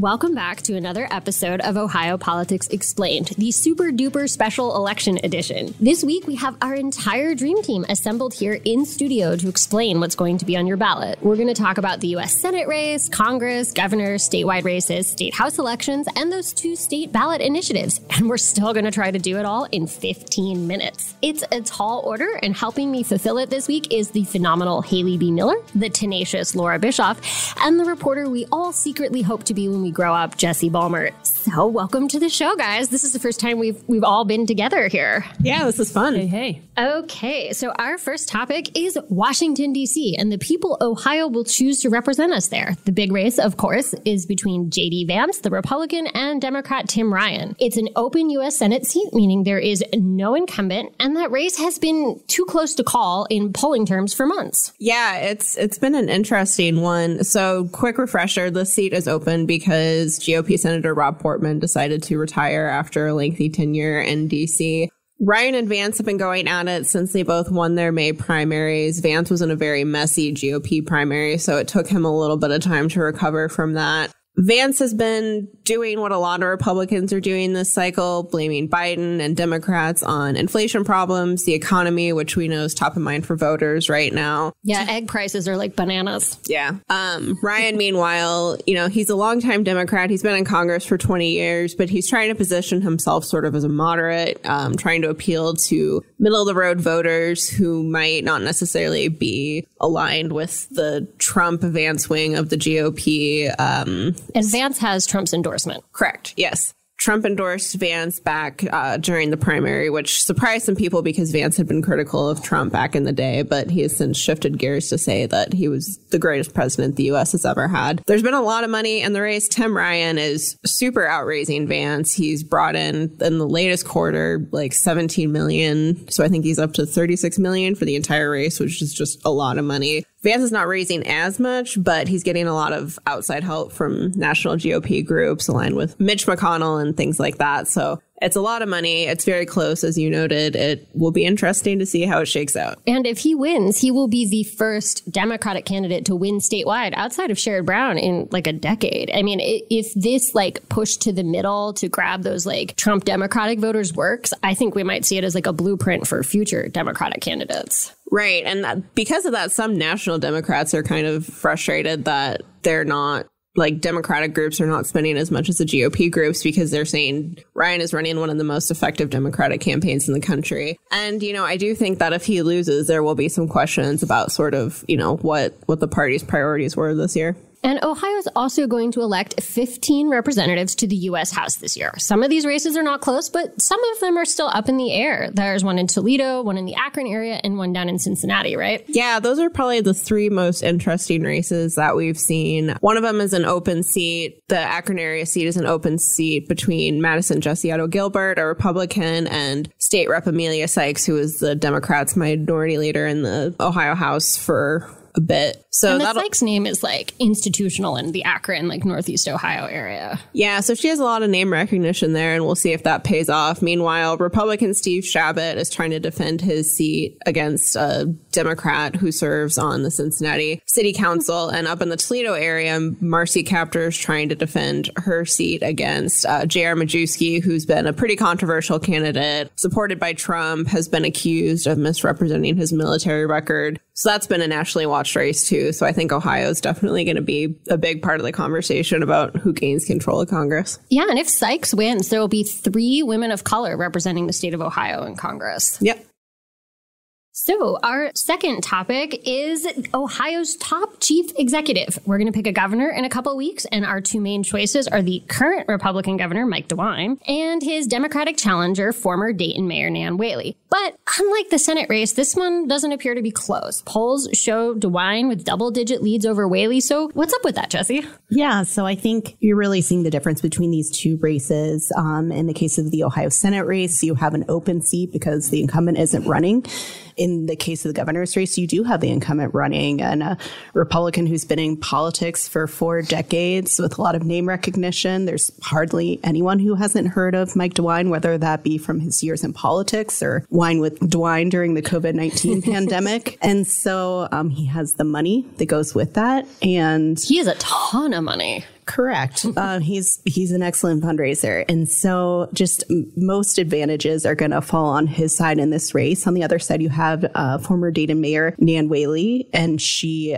Welcome back to another episode of Ohio Politics Explained, the super duper special election edition. This week, we have our entire dream team assembled here in studio to explain what's going to be on your ballot. We're going to talk about the U.S. Senate race, Congress, governor, statewide races, state house elections, and those two state ballot initiatives. And we're still going to try to do it all in 15 minutes. It's a tall order, and helping me fulfill it this week is the phenomenal Haley BeMiller, the tenacious Laura Bischoff, and the reporter we all secretly hope to be when we grow up, Jesse Balmert. So, welcome to the show, guys. This is the first time we've we've all been together here. Yeah, this is fun. Hey, hey. Okay, so our first topic is Washington D.C. and the people Ohio will choose to represent us there. The big race, of course, is between J.D. Vance, the Republican, and Democrat Tim Ryan. It's an open U.S. Senate seat, meaning there is no incumbent, and that race has been too close to call in polling terms for months. Yeah, it's it's been an interesting one. So, quick refresher: the seat is open because GOP Senator Rob Portman decided to retire after a lengthy tenure in D.C. Ryan and Vance have been going at it since they both won their May primaries. Vance was in a very messy GOP primary, so it took him a little bit of time to recover from that. Vance has been doing what a lot of Republicans are doing this cycle, blaming Biden and Democrats on inflation problems, the economy, which we know is top of mind for voters right now. Yeah, egg prices are like bananas. Yeah. Um, Ryan, meanwhile, you know, he's a longtime Democrat. He's been in Congress for 20 years, but he's trying to position himself sort of as a moderate, um, trying to appeal to middle of the road voters who might not necessarily be aligned with the Trump Vance wing of the GOP. Um, And Vance has Trump's endorsement. Correct. Yes. Trump endorsed Vance back uh, during the primary, which surprised some people because Vance had been critical of Trump back in the day, but he has since shifted gears to say that he was the greatest president the U.S. has ever had. There's been a lot of money in the race. Tim Ryan is super outraising Vance. He's brought in in the latest quarter like 17 million, so I think he's up to 36 million for the entire race, which is just a lot of money. Vance is not raising as much, but he's getting a lot of outside help from national GOP groups aligned with Mitch McConnell and things like that. So it's a lot of money. It's very close, as you noted. It will be interesting to see how it shakes out. And if he wins, he will be the first Democratic candidate to win statewide outside of Sherrod Brown in like a decade. I mean, if this like push to the middle to grab those like Trump Democratic voters works, I think we might see it as like a blueprint for future Democratic candidates. Right. And that, because of that, some national Democrats are kind of frustrated that they're not like Democratic groups are not spending as much as the GOP groups because they're saying Ryan is running one of the most effective Democratic campaigns in the country. And, you know, I do think that if he loses, there will be some questions about sort of, you know, what, what the party's priorities were this year. And Ohio is also going to elect 15 representatives to the U.S. House this year. Some of these races are not close, but some of them are still up in the air. There's one in Toledo, one in the Akron area, and one down in Cincinnati, right? Yeah, those are probably the three most interesting races that we've seen. One of them is an open seat. The Akron area seat is an open seat between Madison Gesiotto Gilbert, a Republican, and State Rep Emilia Sykes, who is the Democrats' minority leader in the Ohio House for a bit. So And the Sykes name is like institutional in the Akron, like Northeast Ohio area. Yeah, so she has a lot of name recognition there, and we'll see if that pays off. Meanwhile, Republican Steve Chabot is trying to defend his seat against a Democrat who serves on the Cincinnati City Council. And up in the Toledo area, Marcy Kaptur is trying to defend her seat against uh, J.R. Majewski, who's been a pretty controversial candidate, supported by Trump, has been accused of misrepresenting his military record. So that's been a nationally watched race, too. So I think Ohio is definitely going to be a big part of the conversation about who gains control of Congress. Yeah, and if Sykes wins, there will be three women of color representing the state of Ohio in Congress. Yep. So, our second topic is Ohio's top chief executive. We're going to pick a governor in a couple weeks, and our two main choices are the current Republican governor, Mike DeWine, and his Democratic challenger, former Dayton Mayor Nan Whaley. But unlike the Senate race, this one doesn't appear to be close. Polls show DeWine with double digit leads over Whaley. So, what's up with that, Jesse? Yeah, so I think you're really seeing the difference between these two races. Um, in the case of the Ohio Senate race, you have an open seat because the incumbent isn't running. In the case of the governor's race, you do have the incumbent running and a Republican who's been in politics for four decades with a lot of name recognition. There's hardly anyone who hasn't heard of Mike DeWine, whether that be from his years in politics or wine with DeWine during the COVID 19 pandemic. And so um, he has the money that goes with that. And he has a ton of money. Correct. uh, he's he's an excellent fundraiser, and so just most advantages are going to fall on his side in this race. On the other side, you have uh, former Dayton Mayor Nan Whaley, and she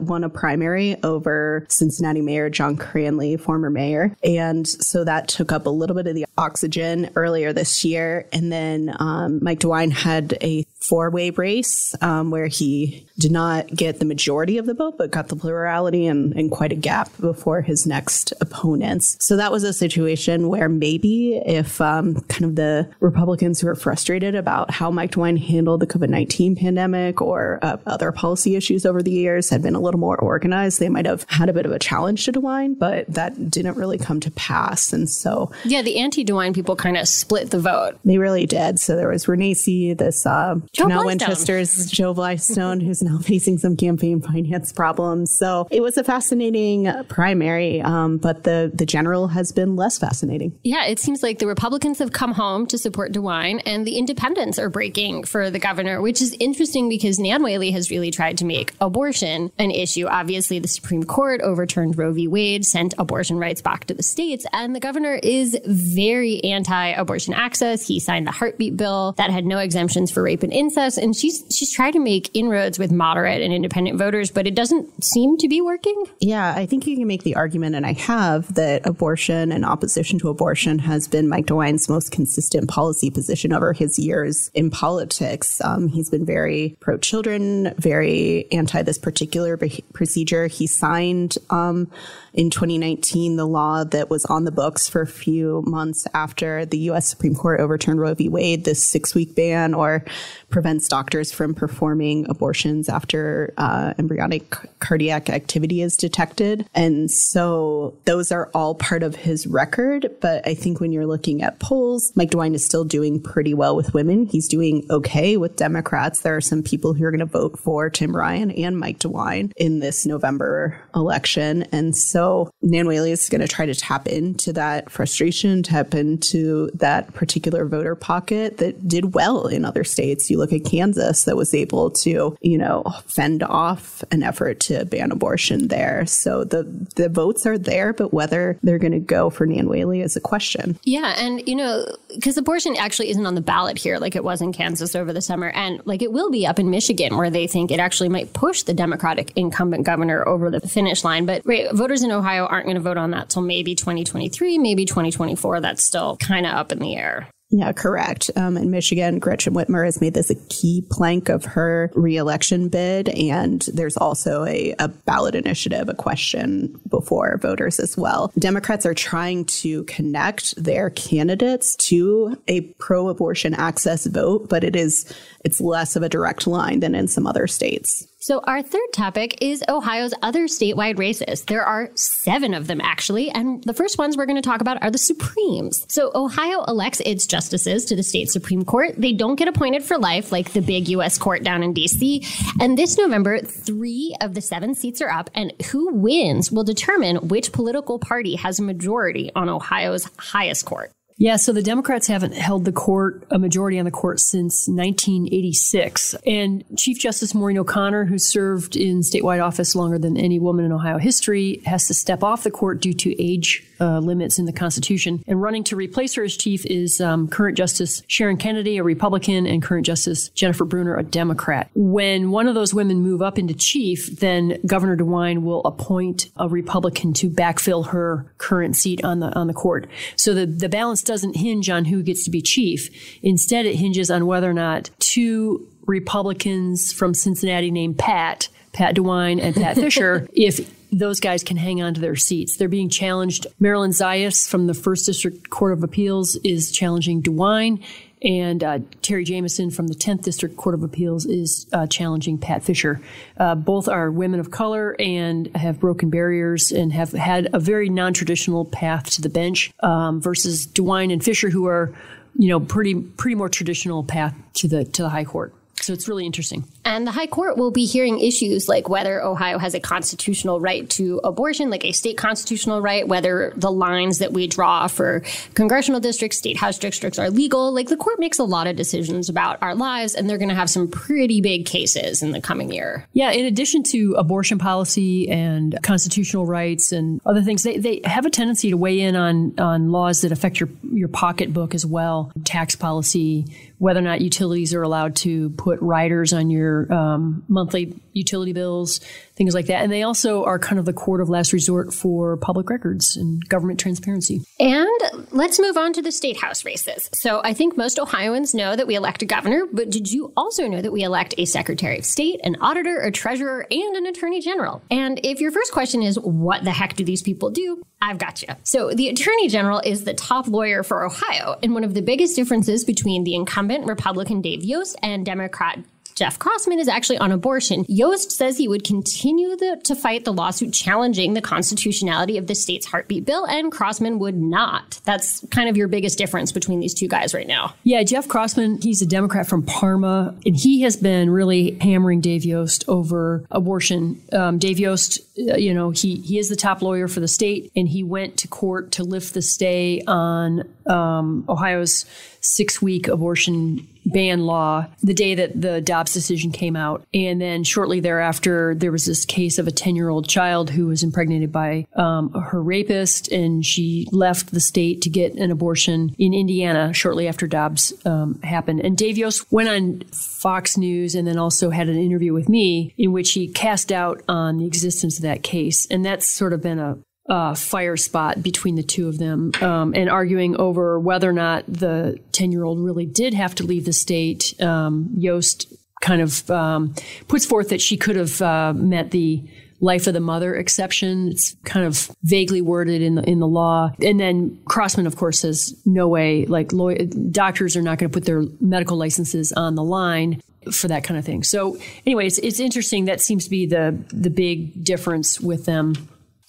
won a primary over Cincinnati Mayor John Cranley, former mayor, and so that took up a little bit of the oxygen earlier this year. And then um, Mike DeWine had a four way race um, where he did not get the majority of the vote, but got the plurality and, and quite a gap before his next opponents. So that was a situation where maybe if um, kind of the Republicans who were frustrated about how Mike DeWine handled the COVID 19 pandemic or uh, other policy issues over the years had been a little more organized, they might have had a bit of a challenge to DeWine, but that didn't really come to pass. And so. Yeah, the anti DeWine people kind of split the vote. They really did. So there was Renacci, this uh, Canal Winchester's Joe Blystone, who's now facing some campaign finance problems. So it was a fascinating primary, um, but the the general has been less fascinating. Yeah, it seems like the Republicans have come home to support DeWine, and the independents are breaking for the governor, which is interesting because Nan Whaley has really tried to make abortion an issue. Obviously, the Supreme Court overturned Roe v. Wade, sent abortion rights back to the states, and the governor is very anti-abortion access. He signed the heartbeat bill that had no exemptions for rape and incest, and she's she's tried to make inroads with moderate and independent voters, but it doesn't seem to be working. Yeah, I think you can make the argument, and I have, that abortion and opposition to abortion has been Mike DeWine's most consistent policy position over his years in politics. Um, he's been very pro children, very anti this particular be- procedure. He signed um, in 2019 the law that was on the books for a few months after the U.S. Supreme Court overturned Roe v. Wade, this six week ban or prevents doctors from performing abortions after uh, embryonic cardiac activity is detected. And so those are all part of his record. But I think when you're looking at polls, Mike DeWine is still doing pretty well with women. He's doing okay with Democrats. There are some people who are going to vote for Tim Ryan and Mike DeWine in this November election. And so Nan Whaley is going to try to tap into that frustration, tap into that particular voter pocket that did well in other states. You look at Kansas that was able to, you know, fend off an effort to ban abortion there. So the the votes are there, but whether they're going to go for Nan Whaley is a question. Yeah, and you know, because abortion actually isn't on the ballot here like it was in Kansas over the summer, and like it will be up in Michigan where they think it actually might push the Democratic incumbent governor over the finish line. But right, voters in Ohio aren't going to vote on that till maybe 2023, maybe 2024. That's still kind of up in the air. Yeah, correct. Um, in Michigan, Gretchen Whitmer has made this a key plank of her reelection bid. And there's also a, a ballot initiative, a question before voters as well. Democrats are trying to connect their candidates to a pro abortion access vote, but it is, it's less of a direct line than in some other states. So, our third topic is Ohio's other statewide races. There are seven of them, actually. And the first ones we're going to talk about are the Supremes. So, Ohio elects its justices to the state Supreme Court. They don't get appointed for life like the big U.S. court down in D.C. And this November, three of the seven seats are up, and who wins will determine which political party has a majority on Ohio's highest court. Yeah, so the Democrats haven't held the court, a majority on the court since 1986. And Chief Justice Maureen O'Connor, who served in statewide office longer than any woman in Ohio history, has to step off the court due to age uh, limits in the Constitution. And running to replace her as chief is um, current Justice Sharon Kennedy, a Republican, and current Justice Jennifer Brunner, a Democrat. When one of those women move up into chief, then Governor DeWine will appoint a Republican to backfill her current seat on the on the court. So the the balance doesn't hinge on who gets to be chief. Instead, it hinges on whether or not two Republicans from Cincinnati named Pat, Pat DeWine and Pat Fisher, if those guys can hang on to their seats. They're being challenged. Marilyn Zayas from the First District Court of Appeals is challenging DeWine. And uh, Terri Jamison from the 10th District Court of Appeals is uh, challenging Pat Fisher. Uh, both are women of color and have broken barriers and have had a very non traditional path to the bench um, versus DeWine and Fisher, who are, you know, pretty pretty more traditional path to the to the High Court. So it's really interesting. And the High Court will be hearing issues like whether Ohio has a constitutional right to abortion, like a state constitutional right, whether the lines that we draw for congressional districts, state house districts are legal. Like the court makes a lot of decisions about our lives, and they're going to have some pretty big cases in the coming year. Yeah, in addition to abortion policy and constitutional rights and other things, they, they have a tendency to weigh in on, on laws that affect your, your pocketbook as well, tax policy, whether or not utilities are allowed to put riders on your um, monthly utility bills, things like that. And they also are kind of the court of last resort for public records and government transparency. And let's move on to the state house races. So I think most Ohioans know that we elect a governor, but did you also know that we elect a secretary of state, an auditor, a treasurer, and an attorney general? And if your first question is, what the heck do these people do? I've got you. So the attorney general is the top lawyer for Ohio. And one of the biggest differences between the incumbent Republican Dave Yost and Democrat Jeff Crossman is actually on abortion. Yost says he would continue the, to fight the lawsuit challenging the constitutionality of the state's heartbeat bill, and Crossman would not. That's kind of your biggest difference between these two guys right now. Yeah, Jeff Crossman, he's a Democrat from Parma, and he has been really hammering Dave Yost over abortion. Um, Dave Yost, uh, you know, he, he is the top lawyer for the state, and he went to court to lift the stay on um, Ohio's six week abortion ban law the day that the Dobbs decision came out. And then shortly thereafter, there was this case of a 10 year old child who was impregnated by um, her rapist, and she left the state to get an abortion in Indiana shortly after Dobbs um, happened. And Dave Yost went on Fox News and then also had an interview with me in which he cast doubt on the existence of that case. And that's sort of been a uh, fire spot between the two of them um, and arguing over whether or not the 10 year old really did have to leave the state. Um, Yost kind of um, puts forth that she could have uh, met the life of the mother exception. It's kind of vaguely worded in the, in the law. And then Crossman, of course, says no way, like lawyer, doctors are not going to put their medical licenses on the line for that kind of thing. So anyway, it's, it's interesting. That seems to be the, the big difference with them.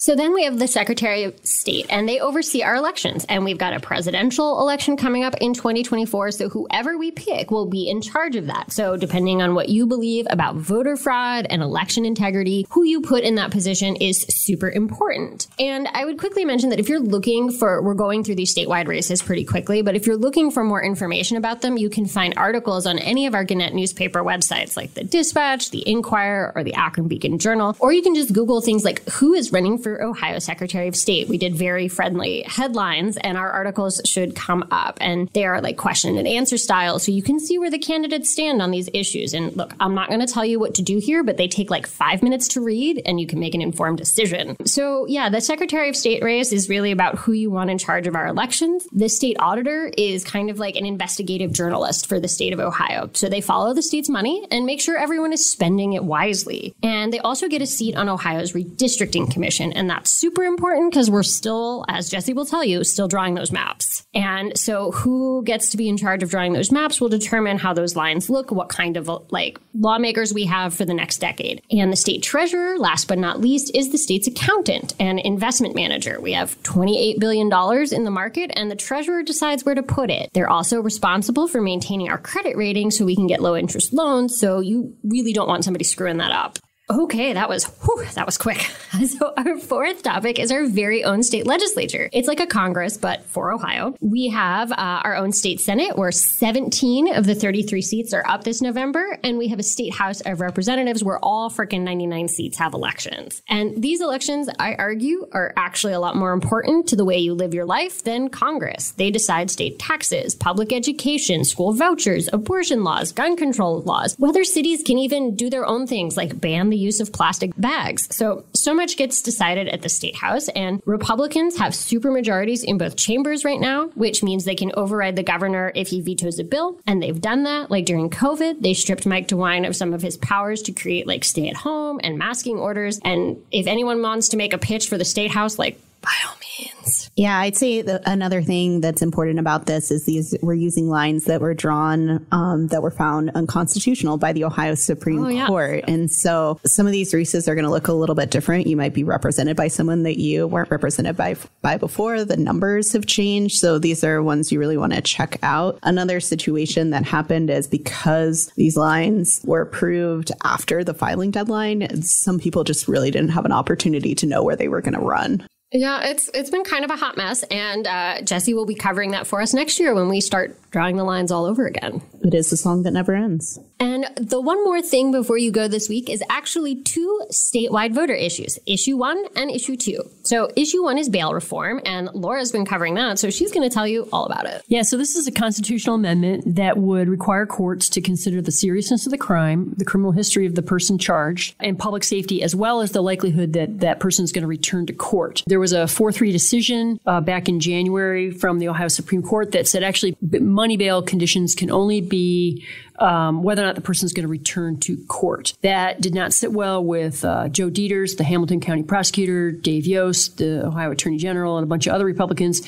So then we have the Secretary of State, and they oversee our elections. And we've got a presidential election coming up in 2024. So whoever we pick will be in charge of that. So depending on what you believe about voter fraud and election integrity, who you put in that position is super important. And I would quickly mention that if you're looking for, we're going through these statewide races pretty quickly, but if you're looking for more information about them, you can find articles on any of our Gannett newspaper websites like the Dispatch, the Inquirer, or the Akron Beacon Journal. Or you can just Google things like who is running for for Ohio Secretary of State. We did very friendly headlines, and our articles should come up. And they are like question and answer style. So you can see where the candidates stand on these issues. And look, I'm not going to tell you what to do here, but they take like five minutes to read, and you can make an informed decision. So, yeah, the Secretary of State race is really about who you want in charge of our elections. The state auditor is kind of like an investigative journalist for the state of Ohio. So they follow the state's money and make sure everyone is spending it wisely. And they also get a seat on Ohio's redistricting commission and that's super important because we're still, as Jesse will tell you, still drawing those maps. And so who gets to be in charge of drawing those maps will determine how those lines look, what kind of like lawmakers we have for the next decade. And the state treasurer, last but not least, is the state's accountant and investment manager. We have $28 billion in the market and the treasurer decides where to put it. They're also responsible for maintaining our credit rating so we can get low interest loans. So you really don't want somebody screwing that up. Okay, that was whew, that was quick. So our fourth topic is our very own state legislature. It's like a Congress, but for Ohio. We have uh, our own state senate, where 17 of the 33 seats are up this November, and we have a state house of representatives where all freaking 99 seats have elections. And these elections, I argue, are actually a lot more important to the way you live your life than Congress. They decide state taxes, public education, school vouchers, abortion laws, gun control laws, whether cities can even do their own things like ban the use of plastic bags. So, so much gets decided at the state house, and Republicans have super majorities in both chambers right now, which means they can override the governor if he vetoes a bill. And they've done that. Like during COVID, they stripped Mike DeWine of some of his powers to create like stay at home and masking orders. And if anyone wants to make a pitch for the state house, like by all means. Yeah, I'd say another thing that's important about this is these we're using lines that were drawn um, that were found unconstitutional by the Ohio Supreme oh, yeah. Court, and so some of these races are going to look a little bit different. You might be represented by someone that you weren't represented by by before. The numbers have changed, so these are ones you really want to check out. Another situation that happened is because these lines were approved after the filing deadline, some people just really didn't have an opportunity to know where they were going to run. Yeah, it's it's been kind of a hot mess, and uh, Jesse will be covering that for us next year when we start drawing the lines all over again. It is a song that never ends. And the one more thing before you go this week is actually two statewide voter issues issue one and issue two. So, issue one is bail reform, and Laura's been covering that, so she's going to tell you all about it. Yeah, so this is a constitutional amendment that would require courts to consider the seriousness of the crime, the criminal history of the person charged, and public safety, as well as the likelihood that that person is going to return to court. There was a 4 3 decision uh, back in January from the Ohio Supreme Court that said actually money bail conditions can only be um, whether or not the person is going to return to court. That did not sit well with uh, Joe Deters, the Hamilton County prosecutor, Dave Yost, the Ohio Attorney General, and a bunch of other Republicans.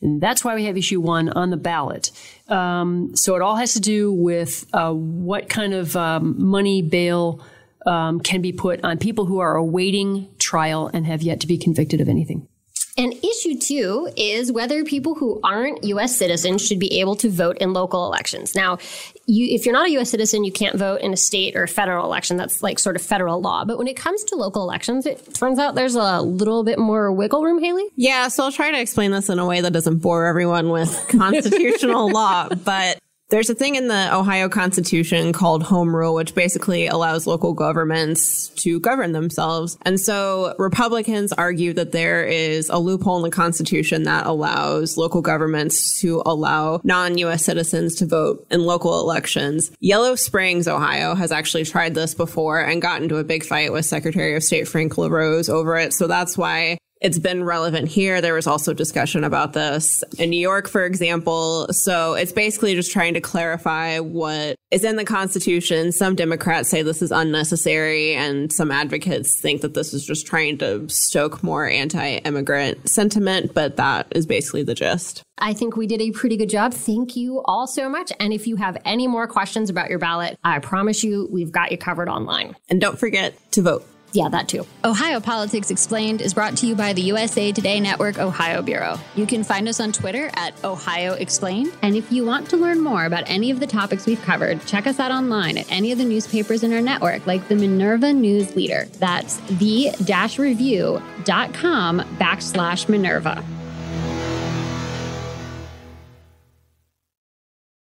And that's why we have issue one on the ballot. Um, so it all has to do with uh, what kind of um, money bail um, can be put on people who are awaiting trial and have yet to be convicted of anything. And issue two is whether people who aren't U.S. citizens should be able to vote in local elections. Now, you, if you're not a U.S. citizen, you can't vote in a state or a federal election. That's like sort of federal law. But when it comes to local elections, it turns out there's a little bit more wiggle room, Haley. Yeah, so I'll try to explain this in a way that doesn't bore everyone with constitutional law. But there's a thing in the Ohio Constitution called Home Rule, which basically allows local governments to govern themselves. And so Republicans argue that there is a loophole in the Constitution that allows local governments to allow non US citizens to vote in local elections. Yellow Springs, Ohio has actually tried this before and got into a big fight with Secretary of State Frank LaRose over it. So that's why it's been relevant here. There was also discussion about this in New York, for example. So it's basically just trying to clarify what is in the Constitution. Some Democrats say this is unnecessary, and some advocates think that this is just trying to stoke more anti immigrant sentiment, but that is basically the gist. I think we did a pretty good job. Thank you all so much. And if you have any more questions about your ballot, I promise you we've got you covered online. And don't forget to vote. Yeah, that too. Ohio Politics Explained is brought to you by the USA Today Network Ohio Bureau. You can find us on Twitter at Ohio Explained. And if you want to learn more about any of the topics we've covered, check us out online at any of the newspapers in our network, like the Minerva News Leader. That's the-review.com backslash Minerva.